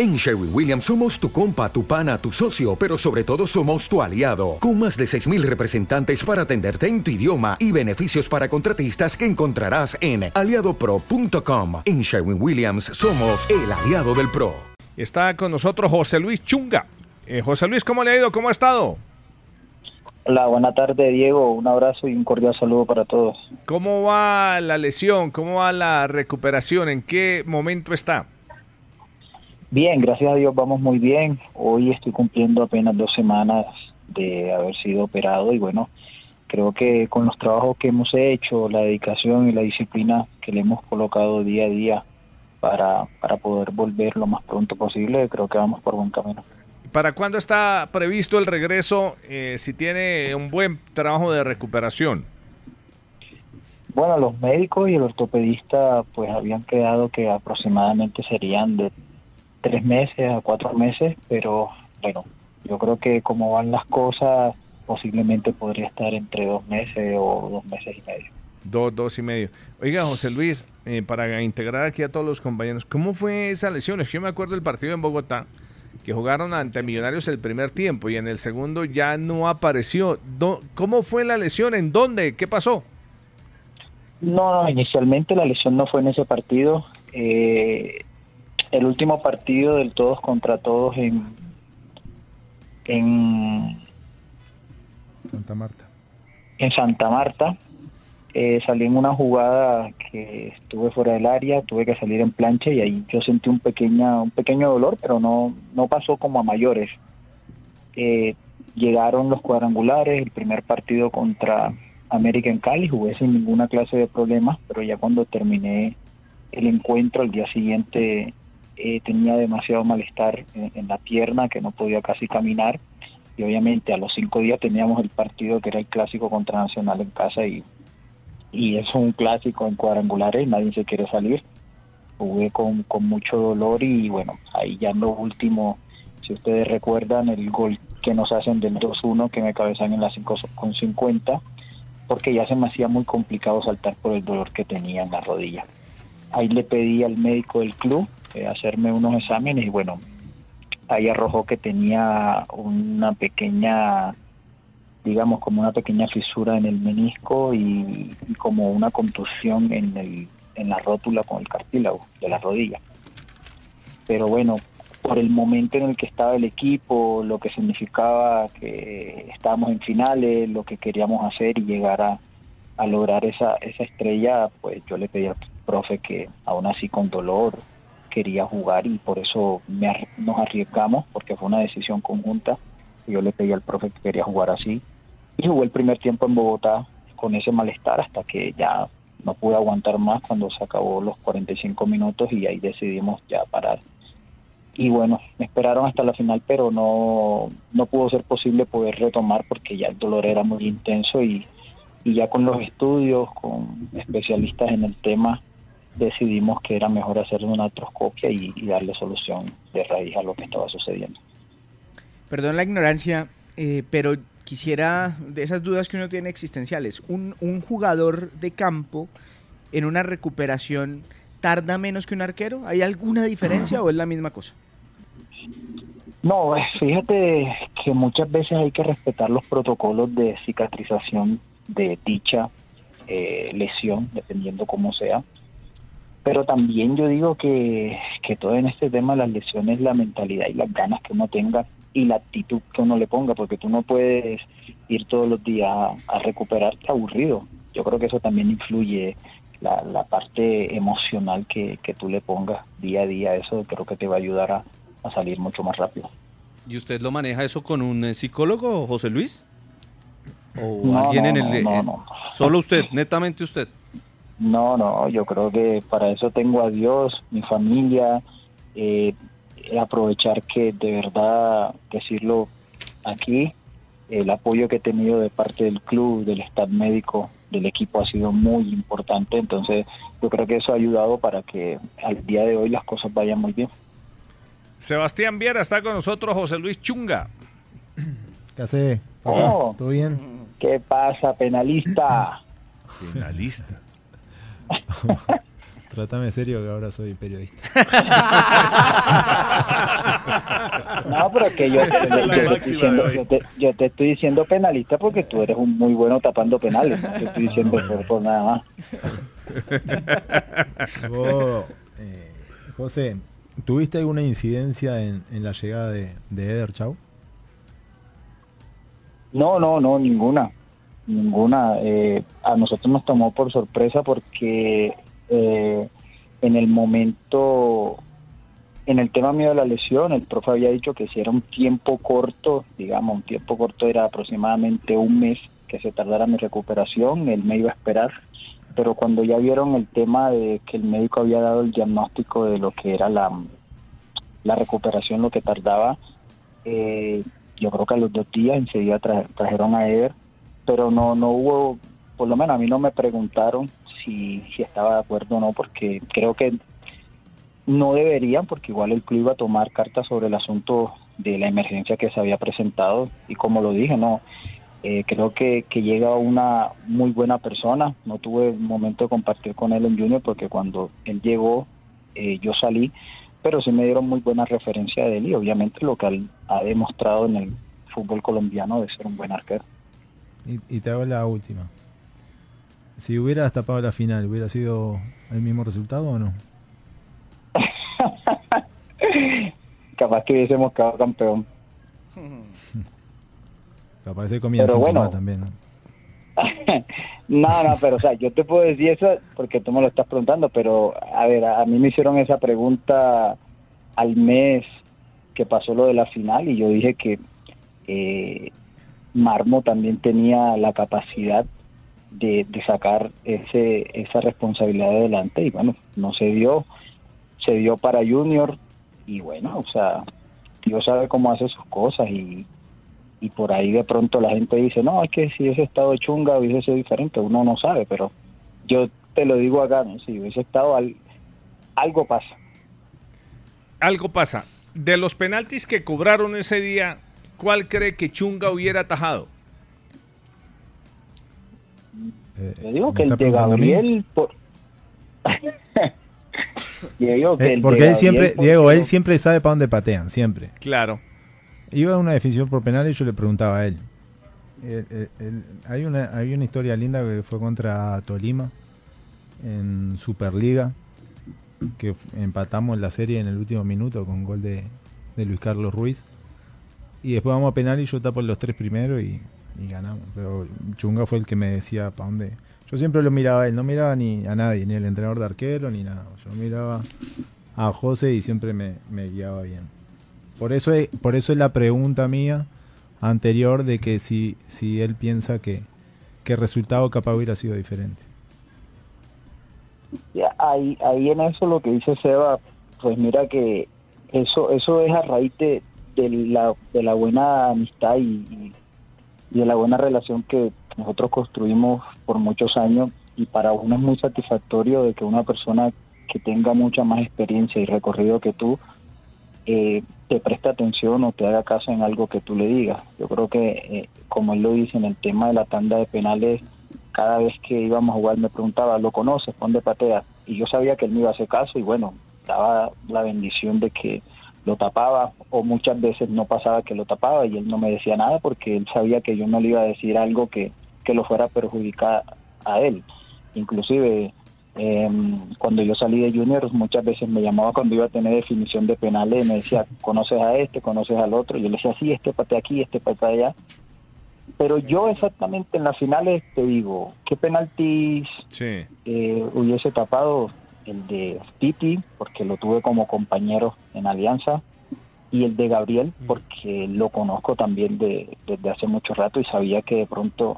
En Sherwin Williams somos tu compa, tu pana, tu socio, pero sobre todo somos tu aliado, con más de 6.000 representantes para atenderte en tu idioma y beneficios para contratistas que encontrarás en aliadopro.com. En Sherwin Williams somos el aliado del PRO. Está con nosotros José Luis Chunga. Eh, José Luis, ¿cómo le ha ido? ¿Cómo ha estado? Hola, buena tarde Diego, un abrazo y un cordial saludo para todos. ¿Cómo va la lesión? ¿Cómo va la recuperación? ¿En qué momento está? Bien, gracias a Dios vamos muy bien. Hoy estoy cumpliendo apenas dos semanas de haber sido operado y bueno, creo que con los trabajos que hemos hecho, la dedicación y la disciplina que le hemos colocado día a día para, para poder volver lo más pronto posible, creo que vamos por buen camino. ¿Para cuándo está previsto el regreso eh, si tiene un buen trabajo de recuperación? Bueno, los médicos y el ortopedista pues habían quedado que aproximadamente serían de tres meses a cuatro meses, pero bueno, yo creo que como van las cosas, posiblemente podría estar entre dos meses o dos meses y medio. Dos, dos y medio. Oiga, José Luis, eh, para integrar aquí a todos los compañeros, ¿cómo fue esa lesión? Yo me acuerdo del partido en Bogotá, que jugaron ante Millonarios el primer tiempo y en el segundo ya no apareció. ¿Cómo fue la lesión? ¿En dónde? ¿Qué pasó? No, inicialmente la lesión no fue en ese partido. Eh, el último partido del todos contra todos en en Santa Marta. En Santa Marta eh, salí en una jugada que estuve fuera del área, tuve que salir en plancha y ahí yo sentí un pequeña un pequeño dolor, pero no no pasó como a mayores. Eh, llegaron los cuadrangulares, el primer partido contra América en Cali, jugué sin ninguna clase de problemas, pero ya cuando terminé el encuentro al día siguiente eh, tenía demasiado malestar en, la pierna, que no podía casi caminar. Y obviamente a los cinco días teníamos el partido que era el clásico contra Nacional en casa y, y es un clásico en cuadrangulares, nadie se quiere salir. Jugué con, con mucho dolor y bueno, ahí ya en lo último, si ustedes recuerdan, el gol que nos hacen del 2-1 que me cabezan en la 5 con 50, porque ya se me hacía muy complicado saltar por el dolor que tenía en la rodilla. Ahí le pedí al médico del club eh, hacerme unos exámenes y bueno, ahí arrojó que tenía una pequeña, digamos, como una pequeña fisura en el menisco y, como una contusión en, el, en la rótula con el cartílago de la rodilla. Pero bueno, por el momento en el que estaba el equipo, lo que significaba que estábamos en finales, lo que queríamos hacer y llegar a, a lograr esa, esa estrella, pues yo le pedí al profe que aún así con dolor quería jugar y por eso nos arriesgamos porque fue una decisión conjunta. Yo le pedí al profe que quería jugar así y jugué el primer tiempo en Bogotá con ese malestar hasta que ya no pude aguantar más cuando se acabó los 45 minutos y ahí decidimos ya parar. Y bueno, me esperaron hasta la final, pero no, no pudo ser posible poder retomar porque ya el dolor era muy intenso y, y ya con los estudios, con especialistas en el tema, decidimos que era mejor hacer una artroscopia y, darle solución de raíz a lo que estaba sucediendo. Perdón la ignorancia, eh, pero quisiera, de esas dudas que uno tiene existenciales, un, un jugador de campo en una recuperación tarda menos que un arquero? ¿Hay alguna diferencia o es la misma cosa? No, eh, fíjate que muchas veces hay que respetar los protocolos de cicatrización de dicha eh, lesión, dependiendo cómo sea. Pero también yo digo que, que todo en este tema las lesiones, la mentalidad y las ganas que uno tenga y la actitud que uno le ponga, porque tú no puedes ir todos los días a, recuperarte aburrido. Yo creo que eso también influye la, la parte emocional que, que, tú le pongas día a día. Eso creo que te va a ayudar a, a salir mucho más rápido. ¿Y usted lo maneja eso con un eh, psicólogo, José Luis? ¿O alguien en el... No, no, ¿Solo usted, netamente usted? No, no, yo creo que para eso tengo a Dios, mi familia, eh, aprovechar que de verdad, decirlo aquí, el apoyo que he tenido de parte del club, del staff médico, del equipo ha sido muy importante. Entonces, yo creo que eso ha ayudado para que al día de hoy las cosas vayan muy bien. Sebastián Viera está con nosotros, José Luis Chunga. ¿Qué hace? Oh. ¿Todo bien? ¿Qué pasa, penalista? Penalista. Trátame serio que ahora soy periodista. No, pero que yo, yo- yo te estoy diciendo, yo te- yo te estoy diciendo penalista porque tú eres un muy bueno tapando penales. No te estoy diciendo por, por nada más. Vos, eh, José, ¿tuviste alguna incidencia en, en la llegada de, de Eder Chau? No, no, no, ninguna. Ninguna. Eh, a nosotros nos tomó por sorpresa porque eh, en el momento, en el tema mío de la lesión, el profe había dicho que si era un tiempo corto, digamos, un tiempo corto era aproximadamente un mes que se tardara mi recuperación, él me iba a esperar. Pero cuando ya vieron el tema de que el médico había dado el diagnóstico de lo que era la, la recuperación, lo que tardaba, eh, yo creo que a los dos días enseguida tra- trajeron a Eder, pero no no hubo, por lo menos a mí no me preguntaron si, estaba de acuerdo o no, porque creo que no deberían, porque igual el club iba a tomar cartas sobre el asunto de la emergencia que se había presentado, y como lo dije, no, eh, creo que, que llega una muy buena persona, no tuve momento de compartir con él en Junior, porque cuando él llegó, eh, yo salí, pero sí me dieron muy buena referencia de él y obviamente lo que él ha demostrado en el fútbol colombiano de ser un buen arquero. Y, y te hago la última. Si hubieras tapado la final, ¿hubiera sido el mismo resultado o no? Capaz que hubiésemos quedado campeón. Capaz se comían Pero bueno. también, ¿no? No, no, pero o sea, yo te puedo decir eso porque tú me lo estás preguntando, pero a ver, a, a mí me hicieron esa pregunta al mes que pasó lo de la final y yo dije que eh, Marmo también tenía la capacidad de, sacar ese esa responsabilidad adelante y bueno, no se dio, se dio para Junior y bueno, o sea, Dios sabe cómo hace sus cosas y, y por ahí de pronto la gente dice, no, es que si hubiese estado chunga hubiese sido diferente, uno no sabe, pero yo te lo digo acá, ¿no? si hubiese estado al, algo pasa. Algo pasa. De los penaltis que cobraron ese día, ¿cuál cree que Chunga hubiera atajado? Eh, Te digo ¿me que el está de? Gabriel... Por... Yo digo que Eh, el de porque él Gabriel siempre, Diego, él siempre sabe para dónde patean, siempre. Claro. Iba a una definición por penal y yo le preguntaba a él. Eh, eh, él- hay, una, hay una historia linda que fue contra Tolima en Superliga, que empatamos la serie en el último minuto con gol de, de Luis Carlos Ruiz. Y después vamos a penal y yo tapo los tres primeros y, ganamos. Pero Chunga fue el que me decía para dónde. Yo siempre lo miraba a él, no miraba ni a nadie, ni el entrenador de arquero, ni nada. Yo miraba a José y siempre me, guiaba bien. Por eso, es, por eso es la pregunta mía anterior de que si, si él piensa que, que el resultado capaz hubiera sido diferente. Ahí, ahí en eso lo que dice Seba, pues mira que eso eso es a raíz de, de la, de la buena amistad y, y- de la buena relación que nosotros construimos por muchos años y para uno es muy satisfactorio de que una persona que tenga mucha más experiencia y recorrido que tú eh, te preste atención o te haga caso en algo que tú le digas. Yo creo que, eh, como él lo dice en el tema de la tanda de penales, cada vez que íbamos a jugar me preguntaba, ¿lo conoces? ¿Dónde patea? Y yo sabía que él me iba a hacer caso y bueno, daba la bendición de que lo tapaba o muchas veces no pasaba que lo tapaba y él no me decía nada porque él sabía que yo no le iba a decir algo que, que lo fuera a perjudicar a él. Inclusive eh, cuando yo salí de juniors muchas veces me llamaba cuando iba a tener definición de penales y me decía, ¿conoces a este? ¿Conoces al otro? Y yo le decía, sí, este patea aquí, este patea allá. Pero yo exactamente en las finales te digo, ¿qué penaltis Sí. eh, hubiese tapado? El de Titi, porque lo tuve como compañero en Alianza, y el de Gabriel, porque lo conozco también de, desde hace mucho rato y sabía que de pronto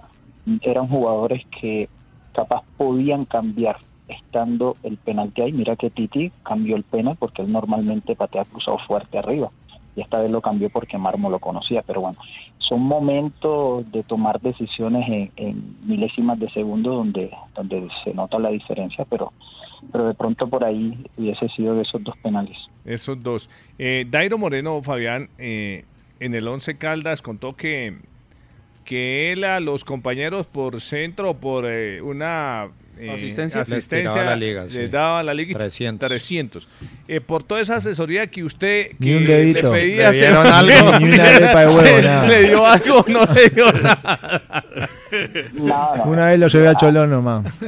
eran jugadores que capaz podían cambiar estando el penal que hay. Mira que Titi cambió el penal porque él normalmente patea cruzado fuerte arriba y esta vez lo cambió porque Marmo lo conocía, pero bueno, son momentos de tomar decisiones en, milésimas de segundo donde, donde se nota la diferencia, pero, pero de pronto por ahí hubiese sido de esos dos penales. Esos dos. Eh, Dairo Moreno, Fabián, eh, en el Once Caldas contó que, que él a los compañeros por centro, por eh, una eh, asistencia, asistencia la liga, les daba la liga 300. 300. Eh, por toda esa asesoría que usted que Ni un dedito. le pedía, ¿Le dieron se- algo? Ni una arepa de huevo, nada. le dio algo, no le dio nada. Una vez lo llevé a Cholón nomás.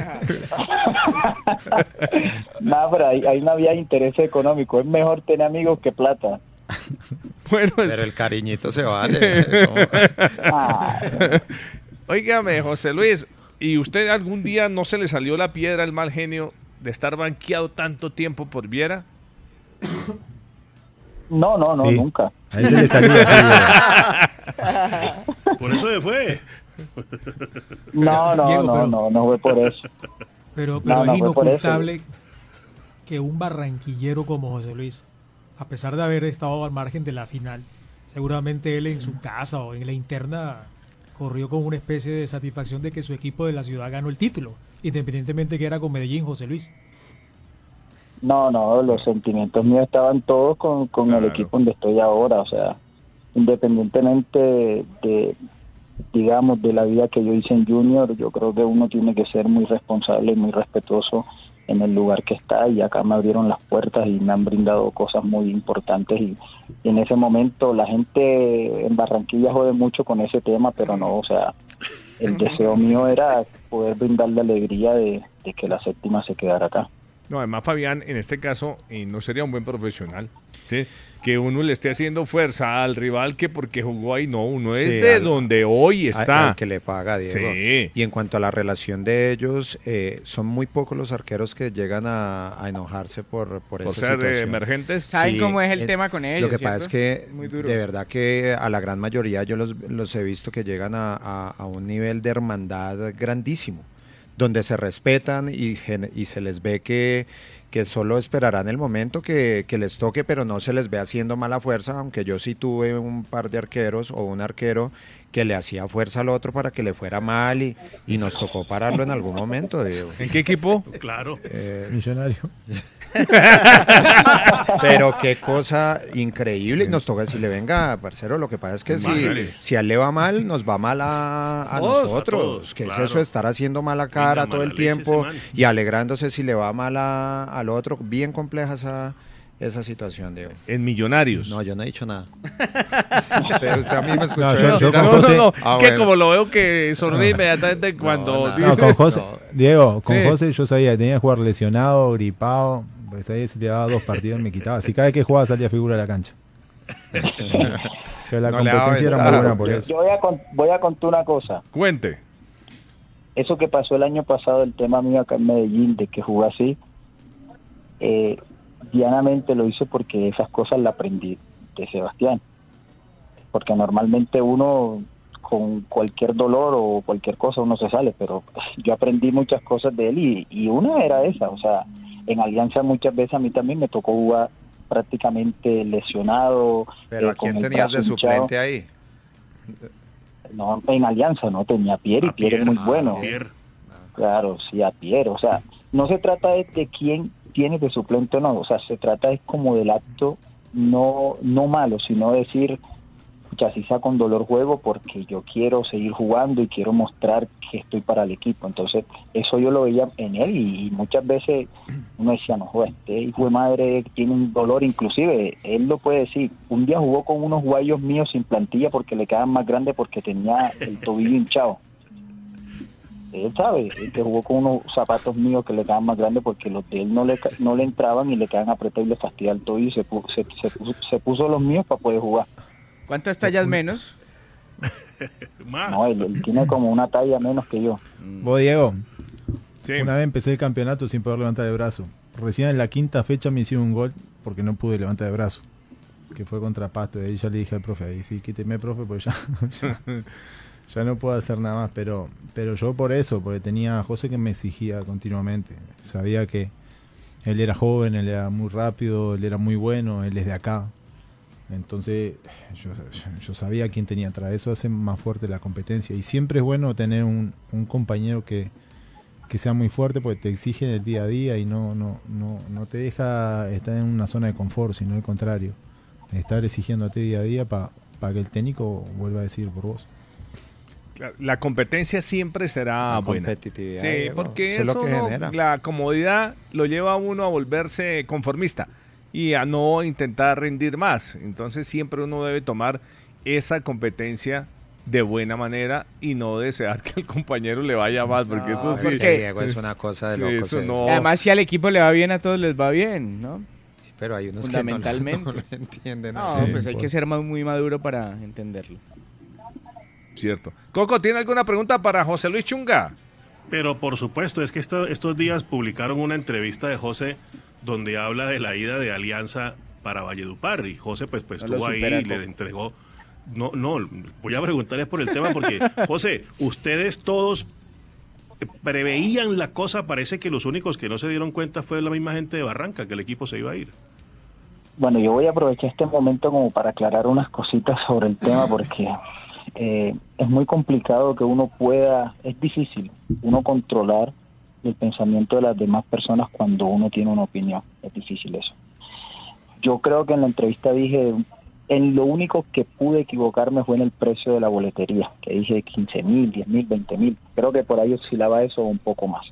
nada, pero ahí, ahí no había interés económico. Es mejor tener amigos que plata. Bueno, Pero el cariñito se vale. Ah, Óigame, José Luis, ¿y usted algún día no se le salió la piedra el mal genio de estar banqueado tanto tiempo por Viera? no, no, no, Sí. nunca. A él se le salía. sí, Por eso se fue. No, no, Diego, no, pero- no, no fue por eso. Pero, pero No, no es inocultable que un barranquillero como José Luis, a pesar de haber estado al margen de la final, seguramente él en su casa o en la interna corrió con una especie de satisfacción de que su equipo de la ciudad ganó el título, independientemente que era con Medellín, José Luis. No, no, los sentimientos míos estaban todos con, con el equipo donde estoy ahora, o sea, independientemente de, digamos, de la vida que yo hice en Junior, yo creo que uno tiene que ser muy responsable y muy respetuoso en el lugar que está y acá me abrieron las puertas y me han brindado cosas muy importantes y, y en ese momento la gente en Barranquilla jode mucho con ese tema, pero no, o sea, el deseo mío era poder brindarle alegría de, de que la séptima se quedara acá. No, además Fabián, en este caso, eh, no sería un buen profesional. ¿sí? Que uno le esté haciendo fuerza al rival que porque jugó ahí, no, uno es Sí, de al- donde hoy está. Al que le paga, Diego. Sí. Y en cuanto a la relación de ellos, eh, son muy pocos los arqueros que llegan a, a enojarse por, por, por esa ser situación. emergentes. ¿Saben Sí, cómo es el tema con ellos? Lo que pasa es que Muy duro. de verdad que a la gran mayoría yo los, los he visto que llegan a, a- a un nivel de hermandad grandísimo, donde se respetan y, gen- y se les ve que, que solo esperarán el momento que, que les toque, pero no se les ve haciendo mala fuerza, aunque yo sí tuve un par de arqueros o un arquero que le hacía fuerza al otro para que le fuera mal y, y nos tocó pararlo en algún momento. Diego. ¿En qué equipo? Claro. Eh, Millonario. Pero qué cosa increíble. Y nos toca decirle, venga, parcero, lo que pasa es que si, si a él le va mal, nos va mal a, a Todos, a nosotros. todos, que claro. es eso de estar haciendo mala cara Venga, todo el mala tiempo y alegrándose si le va mal a- al otro. Bien compleja esa, esa situación, Diego. En Millonarios. No, yo no he dicho nada. Pero usted a mí me escuchó No, yo- decir yo No, no, Ah, que bueno. como lo veo que sonríe inmediatamente cuando dices- con José, No. Diego, con Sí. José yo sabía que tenía que jugar lesionado, gripado. Pues ahí se llevaba dos partidos me quitaba. Así cada vez que jugaba salía figura de la cancha. Pero la No daba competencia era muy buena por porque eso. Yo voy a, con- voy a contar una cosa. Cuente. eso que pasó el año pasado, el tema mío acá en Medellín, de que jugué así, eh, llanamente lo hice porque esas cosas las aprendí de Sebastián. Porque normalmente uno con cualquier dolor o cualquier cosa uno se sale, pero yo aprendí muchas cosas de él y, y una era esa, o sea, en Alianza muchas veces a mí también me tocó jugar prácticamente lesionado. Pero eh, ¿a quién tenías de hinchado. suplente ahí? No, en Alianza no tenía a Pierre y Pierre es muy ah, bueno. Pierre. Claro, sí, a Pierre. O sea, no se trata de, de quién tiene de suplente o no. O sea, se trata es como del acto no no malo, sino decir, ya si saco un dolor juego porque yo quiero seguir jugando y quiero mostrar que estoy para el equipo. Entonces, eso yo lo veía en él y, muchas veces uno decía, no, joder, este hijo de madre tiene un dolor. Inclusive, él lo puede decir. Un día jugó con unos guayos míos sin plantilla porque le quedaban más grandes porque tenía el tobillo hinchado él sabe él que jugó con unos zapatos míos que le quedaban más grandes porque los de él no le no le entraban y le quedaban apretados y le fastidiaban el tobillo y se, se, se se puso los míos para poder jugar. ¿Cuántas tallas menos? Más. No, él, él tiene como una talla menos que yo. Vos, Diego, Sí. una vez empecé el campeonato sin poder levantar el brazo. Recién en la quinta fecha me hicieron un gol porque no pude levantar el brazo. Que fue contra Pasto. Y ahí ya le dije al profe, ahí sí, quíteme, profe, pues ya. ya, ya no puedo hacer nada más, pero, pero yo por eso, porque tenía a José que me exigía continuamente. Sabía que él era joven, él era muy rápido, él era muy bueno, él es de acá. Entonces yo, yo sabía quién tenía atrás. Eso hace más fuerte la competencia. Y siempre es bueno tener un, un compañero que, que sea muy fuerte porque te exige en el día a día y no, no, no, no te deja estar en una zona de confort, sino al contrario. Estar exigiendo a ti día a día para que el técnico vuelva a decir por vos. La competencia siempre será La buena. competitividad, Sí, Diego, porque eso es lo que no- genera. la comodidad lo lleva a uno a volverse conformista y a no intentar rendir más. Entonces siempre uno debe tomar esa competencia de buena manera y no desear que al compañero le vaya mal, porque eso sí. es que Diego es una cosa de Sí, locos eso no. Además, si al equipo le va bien, a todos les va bien, ¿no? Pero hay unos que no, lo- Fundamentalmente. no lo entienden. No, pues hay que ser más- muy maduro para entenderlo. Cierto. Coco, ¿tiene alguna pregunta para José Luis Chunga? Pero por supuesto, es que esto- estos días publicaron una entrevista de José donde habla de la ida de Alianza para Valledupar y José pues, pues No estuvo ahí y le entregó. No, no, voy a preguntarles por el tema porque, José, ustedes todos preveían la cosa, parece que los únicos que no se dieron cuenta fue la misma gente de Barranca, que el equipo se iba a ir. Bueno, yo voy a aprovechar este momento como para aclarar unas cositas sobre el tema porque eh, es muy complicado que uno pueda, es difícil uno controlar el pensamiento de las demás personas cuando uno tiene una opinión. Es difícil eso. Yo creo que en la entrevista dije, en lo único que pude equivocarme fue en el precio de la boletería, que dije 15 mil, 10 mil, 20 mil. Creo que por ahí oscilaba eso un poco más.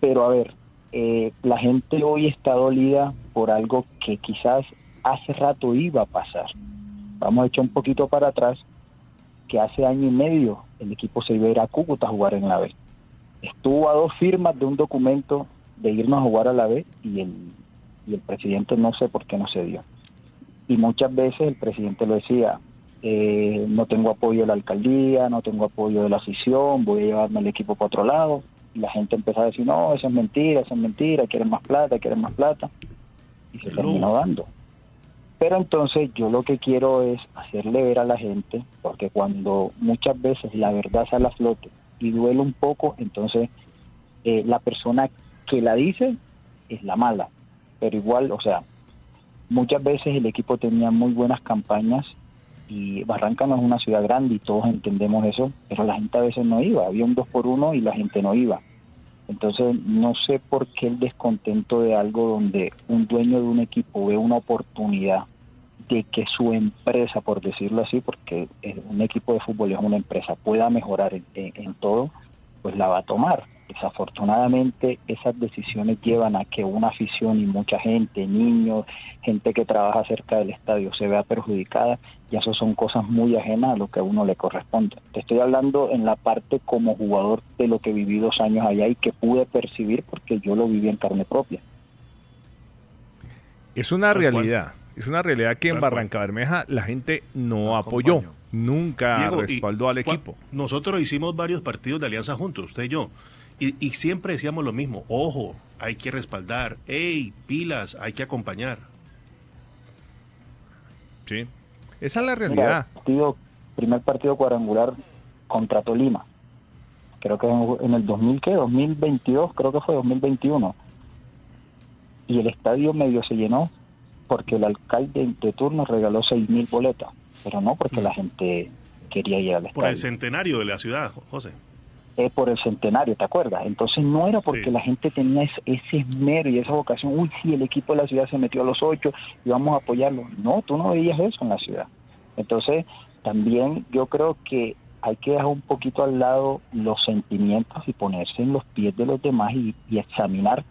Pero a ver, eh, la gente hoy está dolida por algo que quizás hace rato iba a pasar. Vamos a echar un poquito para atrás, que hace año y medio el equipo se iba a ir a Cúcuta a jugar en la B. Estuvo a dos firmas de un documento de irnos a jugar a la B y el, y el presidente no sé por qué no se dio. Y muchas veces el presidente lo decía, eh, no tengo apoyo de la alcaldía, no tengo apoyo de la afición, voy a llevarme el equipo para otro lado. Y la gente empezaba a decir, no, eso es mentira, eso es mentira, quieren más plata, quieren más plata. Y se terminó dando. Pero entonces yo lo que quiero es hacerle ver a la gente, porque cuando muchas veces la verdad sale a flote y duele un poco, entonces eh, la persona que la dice es la mala. Pero igual, o sea, muchas veces el equipo tenía muy buenas campañas y Barranca no es una ciudad grande y todos entendemos eso, pero la gente a veces no iba, había un dos por uno y la gente no iba. Entonces no sé por qué el descontento de algo donde un dueño de un equipo ve una oportunidad de que su empresa, por decirlo así, porque eh, un equipo de fútbol es una empresa, pueda mejorar en, en- en todo, pues la va a tomar. Desafortunadamente esas decisiones llevan a que una afición y mucha gente, niños, gente que trabaja cerca del estadio se vea perjudicada y eso son cosas muy ajenas a lo que a uno le corresponde. Te estoy hablando en la parte como jugador de lo que viví dos años allá y que pude percibir porque yo lo viví en carne propia. Es una realidad. Es una realidad que en. Barranca Bermeja la gente no apoyó. Nunca Diego, respaldó al equipo. Nosotros hicimos varios partidos de alianza juntos, usted y yo. Y, y siempre decíamos lo mismo, ojo, hay que respaldar, hey, pilas, hay que acompañar. Sí. Esa es la Mira, realidad. partido, primer partido cuadrangular contra Tolima. Creo que en, en el 2000, ¿qué? 2022, creo que fue 2021. Y el estadio medio se llenó porque el alcalde de turno regaló 6.000 boletas, pero no porque la gente quería ir al Por el estadio. centenario de la ciudad, Jo- José. Es por el centenario, ¿te acuerdas? Entonces no era porque Sí. la gente tenía ese, ese esmero y esa vocación, uy, sí, el equipo de la ciudad se metió a los ocho y vamos a apoyarlo. No, tú no veías eso en la ciudad. Entonces, también yo creo que hay que dejar un poquito al lado los sentimientos y ponerse en los pies de los demás y, y examinar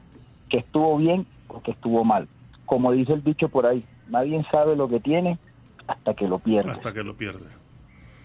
qué estuvo bien o qué estuvo mal. Como dice el dicho por ahí, nadie sabe lo que tiene hasta que lo pierde. Hasta que lo pierde.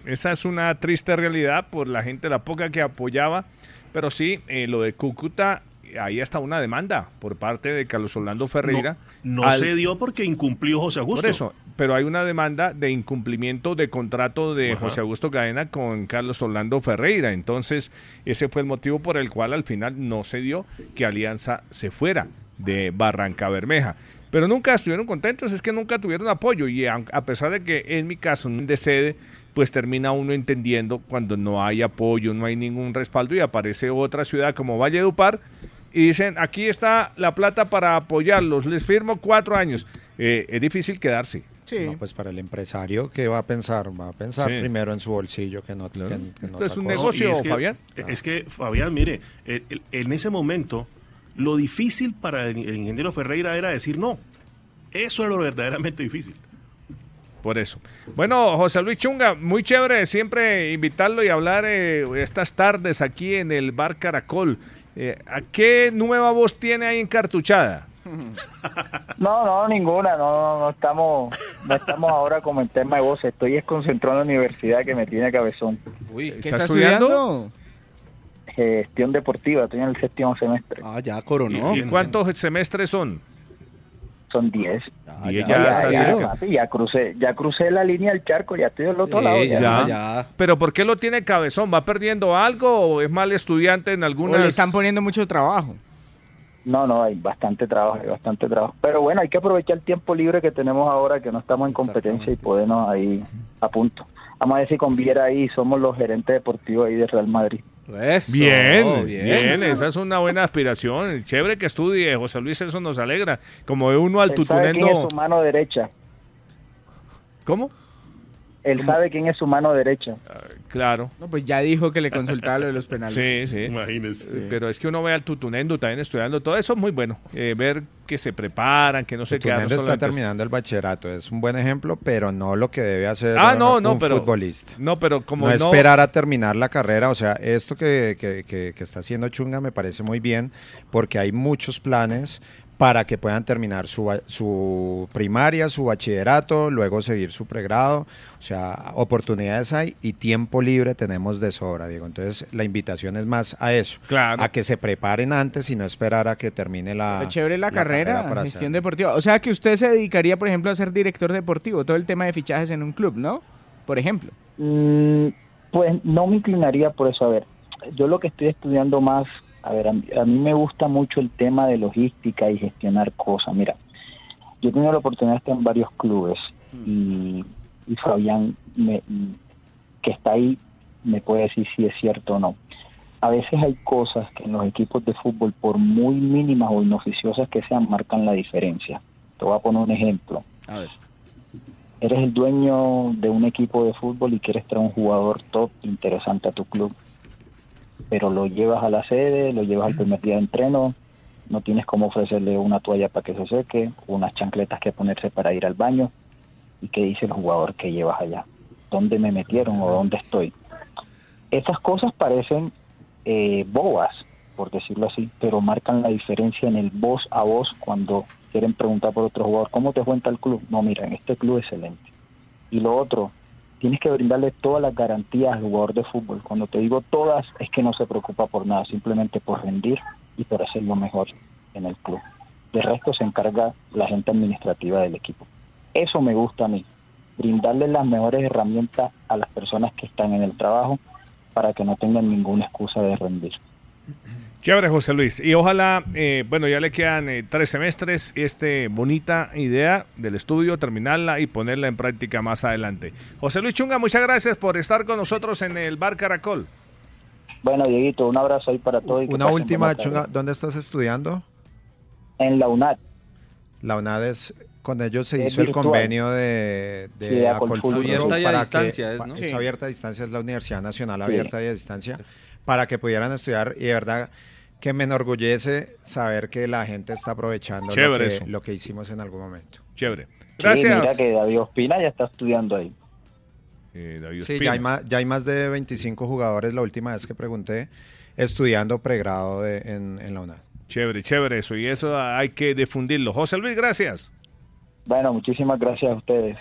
Esa es una triste realidad por la gente, la poca que apoyaba. Pero sí, eh, lo de Cúcuta, ahí está una demanda por parte de Carlos Orlando Ferreira. No, no al- se dio porque incumplió José Augusto. Por eso, pero hay una demanda de incumplimiento de contrato de Ajá. José Augusto Cadena con Carlos Orlando Ferreira. Entonces, ese fue el motivo por el cual al final no se dio que Alianza se fuera de Barranca Bermeja. Pero nunca estuvieron contentos, es que nunca tuvieron apoyo. Y a, a pesar de que en mi caso, de sede, pues termina uno entendiendo cuando no hay apoyo, no hay ningún respaldo y aparece otra ciudad como Valledupar y dicen, aquí está la plata para apoyarlos, les firmo cuatro años. Eh, es difícil quedarse. Sí. No, pues para el empresario, ¿qué va a pensar? Va a pensar primero en su bolsillo que no. Claro. Esto es un negocio, Fabián. Es que, Fabián, mire, en ese momento, lo difícil para el ingeniero Ferreira era decir no. Eso era lo verdaderamente difícil. Por eso. Bueno, José Luis Chunga, muy chévere siempre invitarlo y hablar eh, estas tardes aquí en el Bar Caracol. Eh, ¿A qué nueva voz tiene ahí encartuchada? No, no, ninguna, no, no, estamos, no estamos ahora como en tema de voz, estoy desconcentrado en la universidad que me tiene cabezón. Uy, ¿qué está, estudiando? Gestión deportiva, estoy en el séptimo semestre. Ah, ya coronó. ¿Y, cuántos semestres son? Son 10. y ya, ya, está ya, ya, crucé, ya crucé la línea del charco, ya estoy del otro lado. Ya, Pero ¿por qué lo tiene cabezón? ¿Va perdiendo algo o es mal estudiante en algunas? O le están poniendo mucho trabajo. No, no, hay bastante trabajo, hay bastante trabajo. Pero bueno, hay que aprovechar el tiempo libre que tenemos ahora, que no estamos en competencia y podemos ahí a punto. Vamos a ver si con Viera ahí somos los gerentes deportivos ahí de Real Madrid. Bien, bien, esa es una buena aspiración. Chévere que estudie, José Luis, eso nos alegra. Como de uno al tutunendo. es mano derecha. ¿Cómo? Él sabe quién es su mano derecha. Ah, claro. No, pues ya dijo que le consultaba lo de los penales. Sí, sí. Imagínese. Pero es que uno ve al Tutunendo también estudiando todo eso es muy bueno. Eh, ver que se preparan, que no se quedan. Tutunendo está terminando el bachillerato. Es un buen ejemplo, pero no lo que debe hacer ah, no, no, un pero, futbolista. No, pero como no, esperar a terminar la carrera. O sea, esto que, que, que, que está haciendo Chunga me parece muy bien porque hay muchos planes para que puedan terminar su, su, primaria, su bachillerato, luego seguir su pregrado. O sea, oportunidades hay y tiempo libre tenemos de sobra, Diego. Entonces, la invitación es más a eso, a que se preparen antes y no esperar a que termine la, chévere la, carrera, gestión deportiva. O sea, que usted se dedicaría, por ejemplo, a ser director deportivo, todo el tema de fichajes en un club, ¿no? Por ejemplo. Mm, pues no me inclinaría por eso. A ver, yo lo que estoy estudiando más a ver, a mí, me gusta mucho el tema de logística y gestionar cosas. Mira, yo he tenido la oportunidad de estar en varios clubes y, Fabián, me, que está ahí, me puede decir si es cierto o no. A veces hay cosas que en los equipos de fútbol, por muy mínimas o inoficiosas que sean, marcan la diferencia. Te voy a poner un ejemplo. A ver. Eres el dueño de un equipo de fútbol y quieres traer un jugador top interesante a tu club pero lo llevas a la sede, lo llevas al primer día de entreno, no tienes cómo ofrecerle una toalla para que se seque, unas chancletas que ponerse para ir al baño. ¿Y qué dice el jugador que llevas allá? ¿Dónde me metieron o dónde estoy? Esas cosas parecen eh, bobas, por decirlo así, pero marcan la diferencia en el voz a voz cuando quieren preguntar por otro jugador, ¿cómo te cuenta el club? No, mira, en este club excelente. Y lo otro, tienes que brindarle todas las garantías al jugador de fútbol. Cuando te digo todas, es que no se preocupa por nada, simplemente por rendir y por hacer lo mejor en el club. De resto se encarga la gente administrativa del equipo. Eso me gusta a mí, brindarle las mejores herramientas a las personas que están en el trabajo para que no tengan ninguna excusa de rendir. Chévere, José Luis. Y ojalá, eh, bueno, ya le quedan eh, tres semestres, este bonita idea del estudio, terminarla y ponerla en práctica más adelante. José Luis Chunga, muchas gracias por estar con nosotros en el Bar Caracol. Bueno, Dieguito, un abrazo ahí para todos. Una última, Chunga, ¿dónde estás estudiando? En la UNAD. La UNAD es, con ellos se hizo el convenio de, de sí, abierta y a distancia, es, ¿no? Es abierta a distancia, es la Universidad Nacional abierta y a distancia, para que pudieran estudiar y de verdad que me enorgullece saber que la gente está aprovechando lo que, hicimos en algún momento. Chévere. Gracias. mira que David Ospina ya está estudiando ahí. Eh, sí, ya hay, más, ya hay más de 25 jugadores, la última vez que pregunté, estudiando pregrado en, en la UNAD. Chévere, chévere eso, y eso hay que difundirlo. José Luis, gracias. Bueno, muchísimas gracias a ustedes.